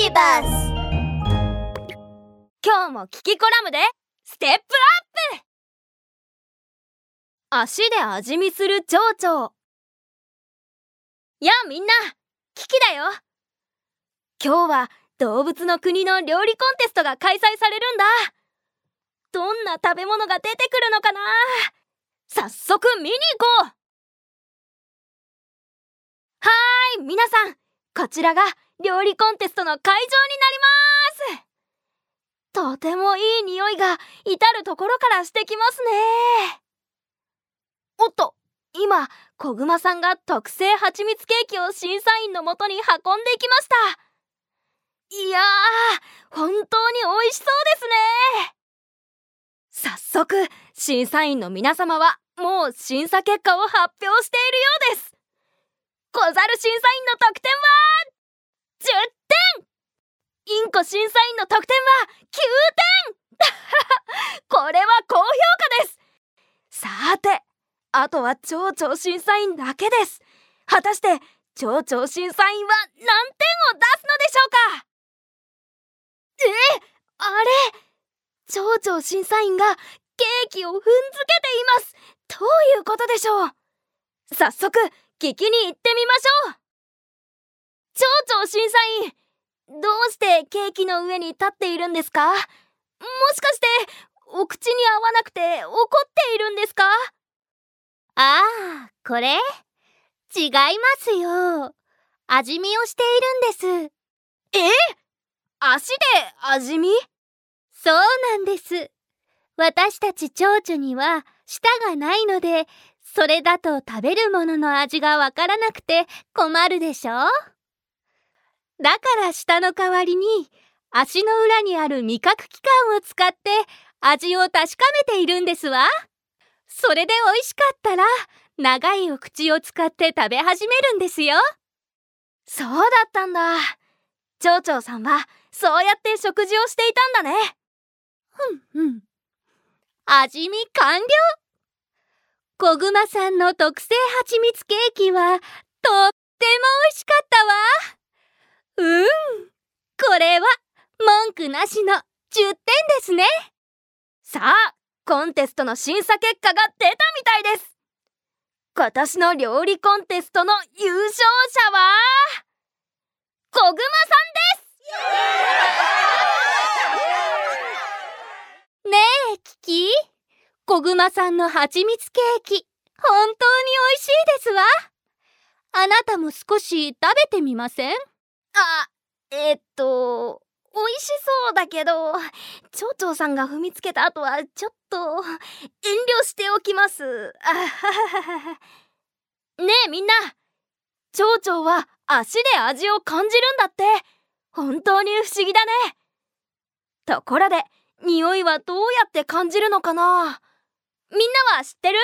ビバス今日もキキコラムでステップアップ。足で味見する蝶々。やあみんなキキだよ。今日は動物の国の料理コンテストが開催されるんだ。どんな食べ物が出てくるのかな。早速見に行こう。はーい皆さんこちらが料理コンテストの会場になります。とてもいい匂いが至るところからしてきますね。おっと今小熊さんが特製蜂蜜ケーキを審査員のもとに運んでいきました。いやー本当に美味しそうですね。早速審査員の皆様はもう審査結果を発表しているようです。小猿審査員の得点は点インコ審査員の得点は9点。これは高評価です。さてあとは蝶々審査員だけです。果たして蝶々審査員は何点を出すのでしょうか？えあれ？蝶々審査員がケーキを踏んづけています。どういうことでしょう？早速聞きに行ってみましょう。蝶々審査員どうしてケーキの上に立っているんですか？もしかしてお口に合わなくて怒っているんですか？ああこれ違いますよ。味見をしているんです。え？足で味見？そうなんです。私たち蝶々には舌がないのでそれだと食べるものの味がわからなくて困るでしょ？だから舌の代わりに足の裏にある味覚器官を使って味を確かめているんですわ。それで美味しかったら長いお口を使って食べ始めるんですよ。そうだったんだ。蝶々さんはそうやって食事をしていたんだね。ふんふん。味見完了。小熊さんの特製蜂蜜ケーキはとっても美味しかった。わうん。これは文句なしの10点ですね。さあコンテストの審査結果が出たみたいです。今年の料理コンテストの優勝者は小熊さんです。ねえキキ。小熊さんの蜂蜜ケーキ本当に美味しいですわ。あなたも少し食べてみません？あえっと美味しそうだけど蝶々さんが踏みつけた後はちょっと遠慮しておきます。あはははねえみんな。蝶々は足で味を感じるんだって。本当に不思議だね。ところで匂いはどうやって感じるのかな。みんなは知ってる？